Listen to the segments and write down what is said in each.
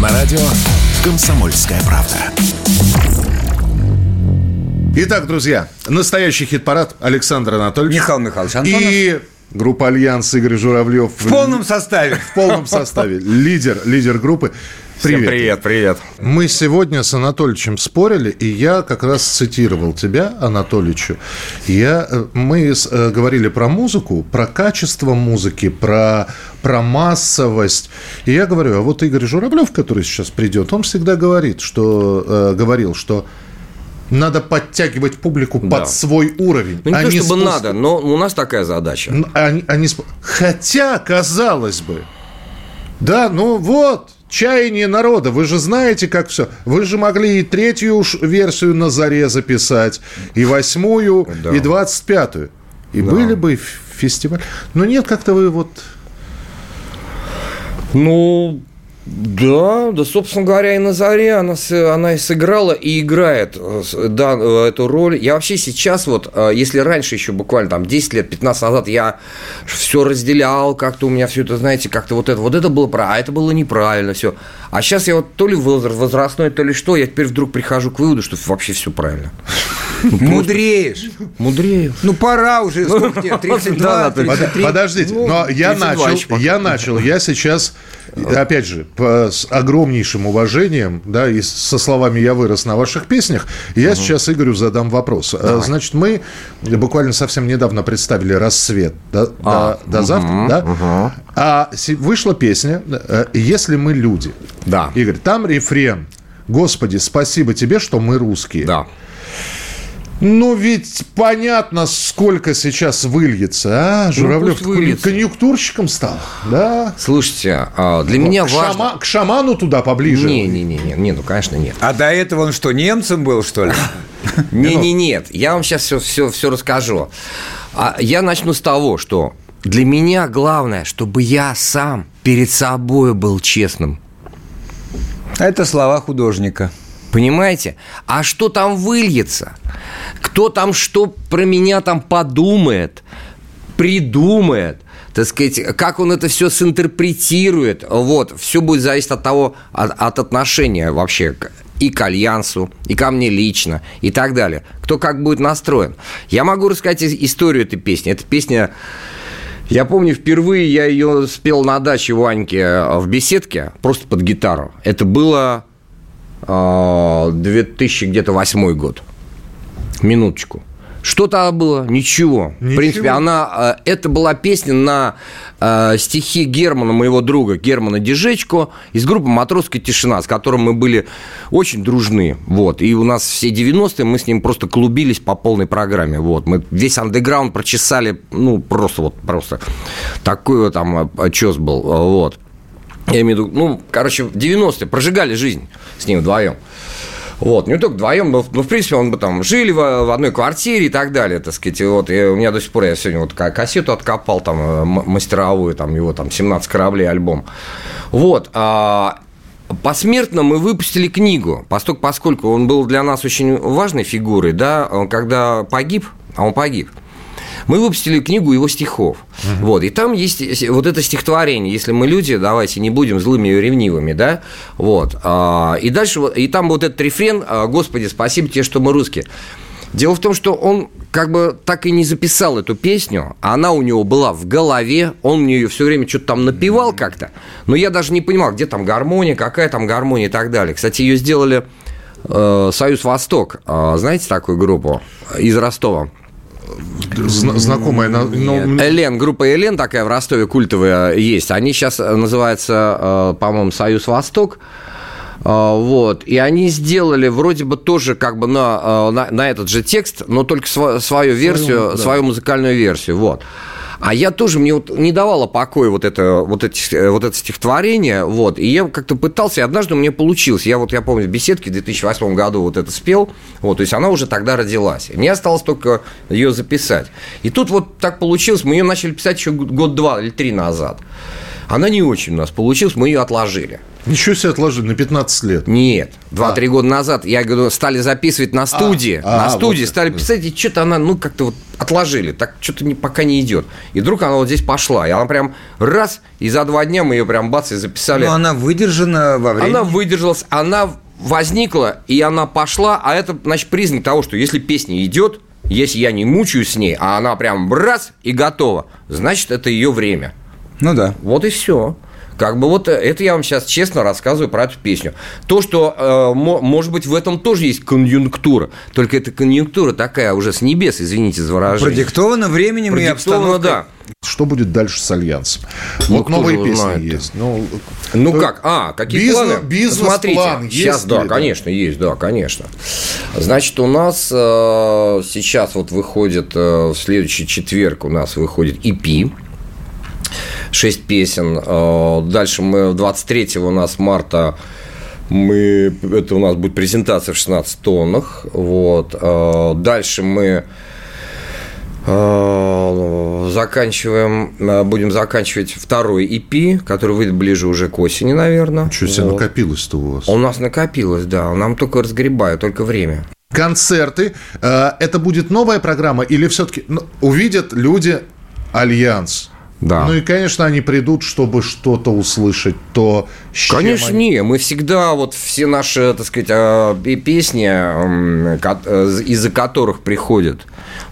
На радио «Комсомольская правда». Итак, друзья, настоящий хит-парад Александр Анатольевич. Михаил Михайлович Антонов. И группа «Альянс» Игорь Журавлев. В полном составе. В полном составе. Лидер, лидер группы. Привет. Всем привет, привет. Мы сегодня с Анатольевичем спорили, и я как раз цитировал тебя, Анатольевичу. Я, э, мы э, говорили про музыку, про качество музыки, про, про массовость. И я говорю, а вот Игорь Журавлев, который сейчас придет, он всегда говорит, что, э, говорил, что надо подтягивать публику Да. под свой уровень. Ну, не а то чтобы спуск- надо, но у нас такая задача. Они- они сп- Хотя, казалось бы, да, ну вот, чаяние народа, вы же знаете, как все. Вы же могли и третью уж версию на заре записать, и восьмую, Да. и двадцать пятую. И Да. были бы фестиваль. Но нет, как-то вы вот... Ну, да, да, собственно говоря, и на заре она, она и сыграла, и играет э, да, э, эту роль. Я вообще сейчас вот, э, если раньше еще буквально там 10 лет, 15 назад я все разделял, как-то у меня все это, знаете, как-то вот это, вот это было правильно, а это было неправильно, все. А сейчас я вот то ли возра- возрастной, то ли что, я теперь вдруг прихожу к выводу, что вообще все правильно. Мудреешь. Мудрею. Ну, пора уже. Сколько тебе? 32, Да, да, Под- 33? Подождите, Ну, но я 32 начал, я начал, я сейчас, опять же, по- с огромнейшим уважением, да, и со словами «я вырос на ваших песнях», я сейчас Игорю задам вопрос. Э, Значит, мы буквально совсем недавно представили «Рассвет» до, А, до- завтра, да? А вышла песня э, «Если мы люди». Да. Игорь, там рефрен «Господи, спасибо тебе, что мы русские». Да. Ну, ведь понятно, сколько сейчас выльется, а? Журавлев выльется. конъюнктурщиком стал, да? Слушайте, а, для меня к, важно... шама- к шаману туда поближе. Не-не-не, не, ну, конечно, нет. А до этого он что, немцем был, что ли? Не, не, нет. Я вам сейчас все, все, все расскажу. А я начну с того, что для меня главное, чтобы я сам перед собой был честным. Это слова художника. Понимаете? А что там выльется? Кто там что про меня там подумает, придумает? Так сказать, как он это все синтерпретирует, вот, все будет зависеть от того, от, от отношения вообще и к Альянсу, и ко мне лично, и так далее. Кто как будет настроен. Я могу рассказать ис- историю этой песни. Эта песня я помню, впервые я ее спел на даче Ваньки э, в беседке, просто под гитару. Это было 2000 где-то восьмой год. Минуточку. Что то было? Ничего. В Ничего. принципе, она, э, это была песня на э, стихи Германа, моего друга Германа Дежечко, из группы «Матросская тишина», с которым мы были очень дружны. Вот. И у нас все 90-е мы с ним просто клубились по полной программе. Вот. Мы весь андеграунд прочесали, ну, просто вот, просто такой вот там э, чес был. Вот. Я имею в виду, ну, короче, в 90-е прожигали жизнь с ним вдвоем. Вот, не только вдвоем, но, ну, в принципе, он бы там жили в, в одной квартире и так далее, так сказать. И вот и у меня до сих пор, я сегодня вот ка- кассету откопал, там, э, мастеровую, там, его там 17 кораблей альбом. Вот, а, Посмертно мы выпустили книгу, поскольку, он был для нас очень важной фигурой, да, когда погиб, а он погиб, мы выпустили книгу его стихов. Вот, и там есть вот это стихотворение, если мы люди, давайте не будем злыми и ревнивыми, да, вот. а, И дальше, и там вот этот рефрен, а, «Господи, спасибо тебе, что мы русские». Дело в том, что он как бы так и не записал эту песню, а она у него была в голове, он мне ее все время что-то там напевал как-то, но я даже не понимал, где там гармония, какая там гармония и так далее. Кстати, ее сделали э, Союз Восток, А, знаете такую группу из Ростова? Зна- знакомая. на- ну, Элен, группа Элен такая в Ростове культовая есть. Они сейчас называются, э, по-моему, Союз Восток. А, Вот. И они сделали вроде бы тоже как бы на, э, на, на этот же текст, но только сва- свою версию, свою музыкальную версию. Вот. А я тоже, мне вот не давало покоя вот это, вот, эти, э, вот это стихотворение, вот, и я как-то пытался, и однажды у меня получилось. Я вот, я помню, в беседке в 2008 году вот это спел, вот, то есть она уже тогда родилась. Мне осталось только ее записать. И тут вот так получилось, мы ее начали писать еще год-два или три назад. Она не очень у нас получилась, мы ее отложили. Ничего себе отложили на 15 лет. Нет, 2-3 А. года назад, я говорю, стали записывать на студии. а, на студии вот стали писать, и что-то она, ну, как-то вот отложили. Так что-то не, пока не идет. И вдруг она вот здесь пошла. И она прям раз, и за два дня мы ее прям бац и записали. Но она выдержана во времени. Она выдержалась, она возникла, и она пошла, а это, значит, признак того, что если песня идет, если я не мучаюсь с ней, а она прям раз и готова, значит, это ее время. Ну да. Вот и все. Как бы вот э, это я вам сейчас честно рассказываю про эту песню. То, что, э, мо- может быть, в этом тоже есть конъюнктура, только эта конъюнктура такая уже с небес, извините за выражение. Продиктовано временем и Продиктована, обстановкой. да. Что будет дальше с Альянсом? Ну, вот новые песни знает-то? есть. Ну, Ну то- как? А, какие Бизнес- планы? бизнес-план Смотрите, есть сейчас, да, ли, да? конечно, есть, да, конечно. Значит, у нас э, сейчас вот выходит, э, в следующий четверг у нас выходит EP, 6 песен. Э, Дальше мы 23 у нас марта мы, это у нас будет презентация в 16 тоннах. Вот. Э, Дальше мы э, заканчиваем, будем заканчивать второй EP, который выйдет ближе уже к осени, наверное. Что себе накопилось-то у вас? У нас накопилось, да. Нам только разгребают, только время. Концерты. Это будет новая программа или все-таки увидят люди Альянс? Да. Ну и, конечно, они придут, чтобы что-то услышать, то с чем Конечно, они- не. Мы всегда, вот все наши, так сказать, пе- песни, э, из-за которых приходят,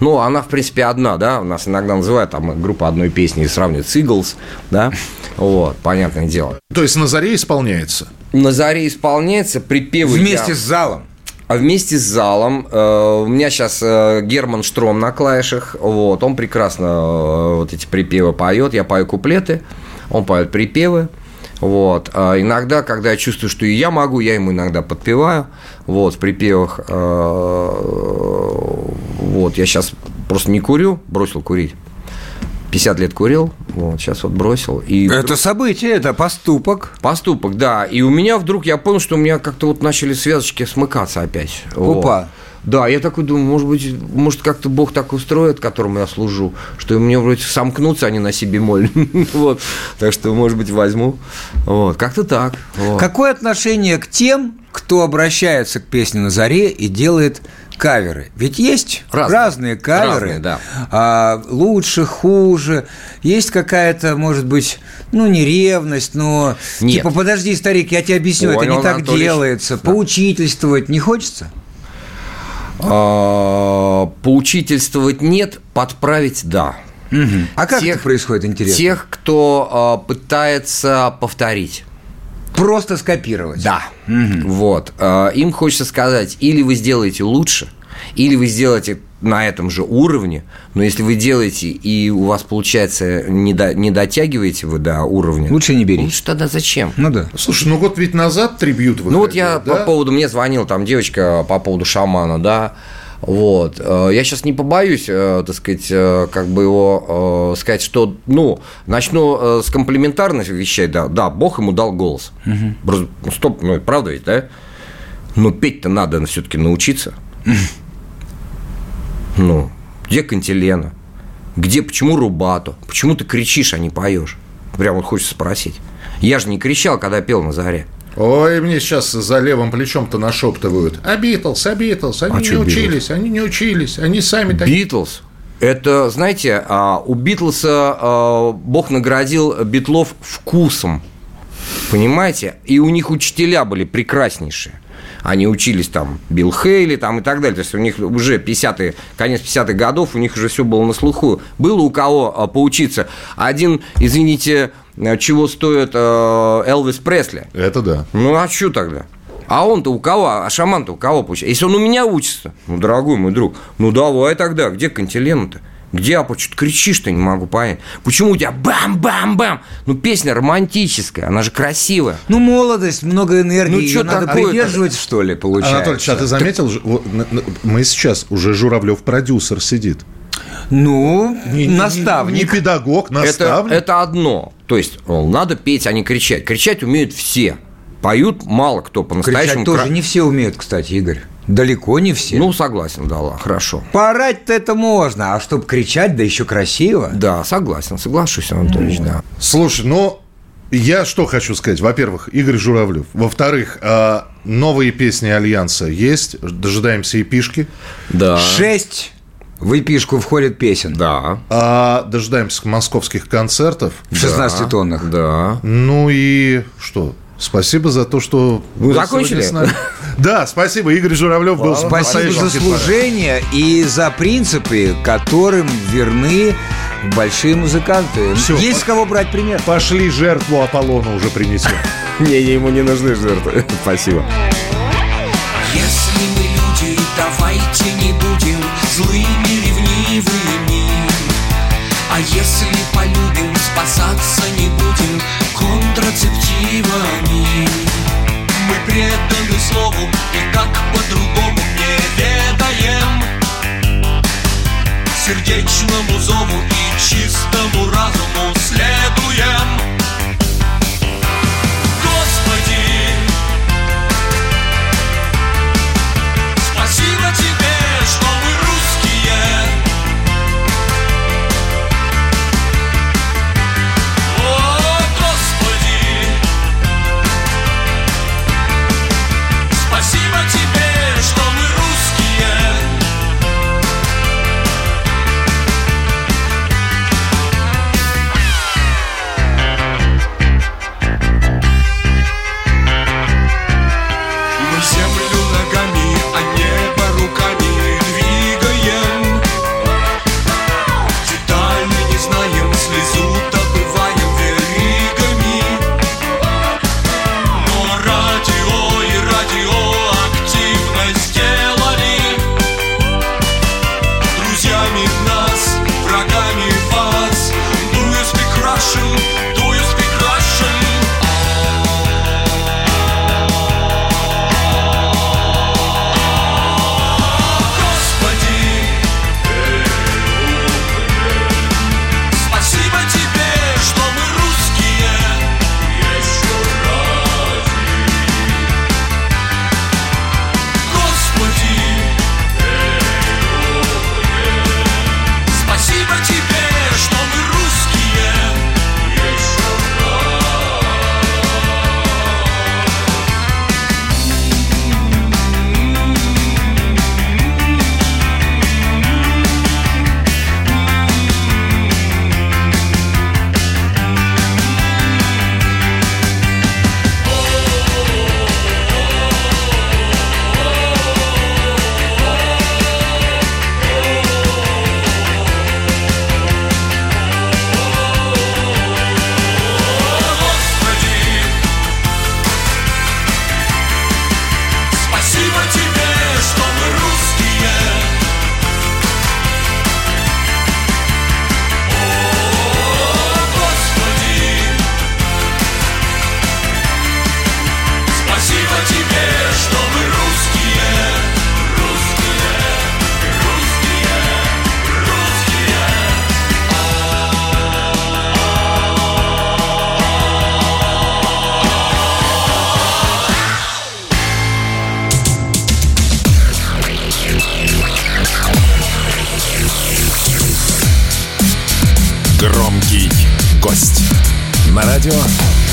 ну, она, в принципе, одна, да, нас иногда называют, там, группа одной песни и сравнивают с Eagles, да, вот, понятное дело. То есть на заре исполняется. На заре исполняется, припевы Вместе я- с залом. А вместе с залом э, у меня сейчас э, Герман Штром на клавишах, вот, он прекрасно э, вот эти припевы поет, я пою куплеты, он поет припевы, вот. А иногда, когда я чувствую, что и я могу, я ему иногда подпеваю, вот, в припевах, вот, я сейчас просто не курю, бросил курить, 50 лет курил, вот, сейчас вот бросил. И Это событие, это поступок. Поступок, да. И у меня вдруг я понял, что у меня как-то вот начали связочки смыкаться опять. Вот. Опа. Да, я такой думаю, может быть, может как-то Бог так устроит, которому я служу, что мне вроде сомкнутся они на си бемоль. вот. Так что, может быть, возьму. Вот. Как-то так. Вот. Какое отношение к тем, кто обращается к песне на заре и делает каверы? Ведь есть Разные. разные, каверы. Разные, да. а, лучше, хуже. Есть какая-то, может быть, ну, не ревность, но Нет. типа, подожди, старик, я тебе объясню, это Понял, не так Анатольевич. делается. Да. Поучительствовать не хочется? А, Поучительствовать нет, подправить да. А как Тех- это происходит, интересно? Тех, кто а, пытается повторить. Просто скопировать. Да. Вот. Э, Им хочется сказать, или вы сделаете лучше, или вы сделаете на этом же уровне, но если вы делаете, и у вас получается, не, до- не дотягиваете вы до уровня... Лучше не берите. Лучше тогда зачем? Ну да. Слушай, ну год ведь назад трибют выходил, Ну вот я да? по поводу, мне звонила там девочка по поводу шамана, да, вот. Э, Я сейчас не побоюсь, э, так сказать, э, как бы его сказать, что, ну, начну с комплиментарных вещей, да, да, Бог ему дал голос. Ну, Стоп, ну, правда ведь, да? Но петь-то надо все-таки научиться. Ну, где Кантилена? Где, почему Рубато? Почему ты кричишь, а не поешь? Прям вот хочется спросить. Я же не кричал, когда пел на заре. Ой, мне сейчас за левым плечом-то нашептывают. А Битлз, а Битлз, они А не учились, они не учились, они сами так... Битлз. Это, знаете, а, у Битлса а, Бог наградил Битлов вкусом. Понимаете? И у них учителя были прекраснейшие. Они учились там Билл Хейли там, и так далее. То есть у них уже 50-е, конец 50-х годов, у них уже все было на слуху. Было у кого а, поучиться. Один, извините, чего стоит а, Элвис Пресли. Это да. Ну, а что тогда? А он-то у кого? А шаман-то у кого получается? Если он у меня учится, ну, дорогой мой друг, ну, давай тогда, где Кантилена-то? Где, а что ты кричишь-то, не могу понять. Почему у тебя бам-бам-бам? Ну, песня романтическая, она же красивая. Ну, молодость, много энергии. Ну, чё надо такое-то? придерживать, что ли, получается? Анатолий, а ты заметил, вот, н- мы сейчас, уже Журавлев продюсер сидит. Ну, Не- не- наставник. Не, педагог, Это, наставник. это одно. То есть, мол, надо петь, а не кричать. Кричать умеют все. Поют мало кто по-настоящему. Кричать тоже кра- не все умеют, кстати, Игорь. Далеко не все. Ну, согласен, да, ладно, хорошо. Поорать-то это можно, а чтобы кричать, да еще красиво. Да, согласен, соглашусь, Анатольевич, да. Слушай, ну, Я что хочу сказать. Во-первых, Игорь Журавлев. Во-вторых, а, новые песни Альянса есть. Дожидаемся эпишки. Да. Шесть в эпишку входит песен. Да. А дожидаемся московских концертов. В 16 тоннах. Да. Ну и что? Спасибо за то, что... Вы закончили? с нами. Да, спасибо. Игорь Журавлев был Спасибо за служение и за принципы, которым верны большие музыканты. Всё. Есть с кого брать пример. Пошли жертву Аполлона уже принесем. Не, ему не нужны жертвы. Спасибо. Если давайте не будем злыми, ревнивыми. А если полюбим, спасаться не будем контрацептивами. Мы преданы слову, и как по-другому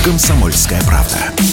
«Комсомольская правда».